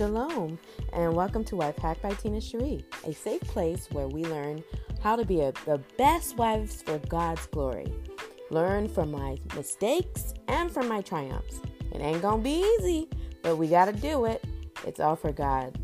Shalom, and welcome to Wife Hack by Tina Cherie, a safe place where we learn how to be a, the best wives for God's glory. Learn from my mistakes and from my triumphs. It ain't gonna be easy, but we gotta do it. It's all for God.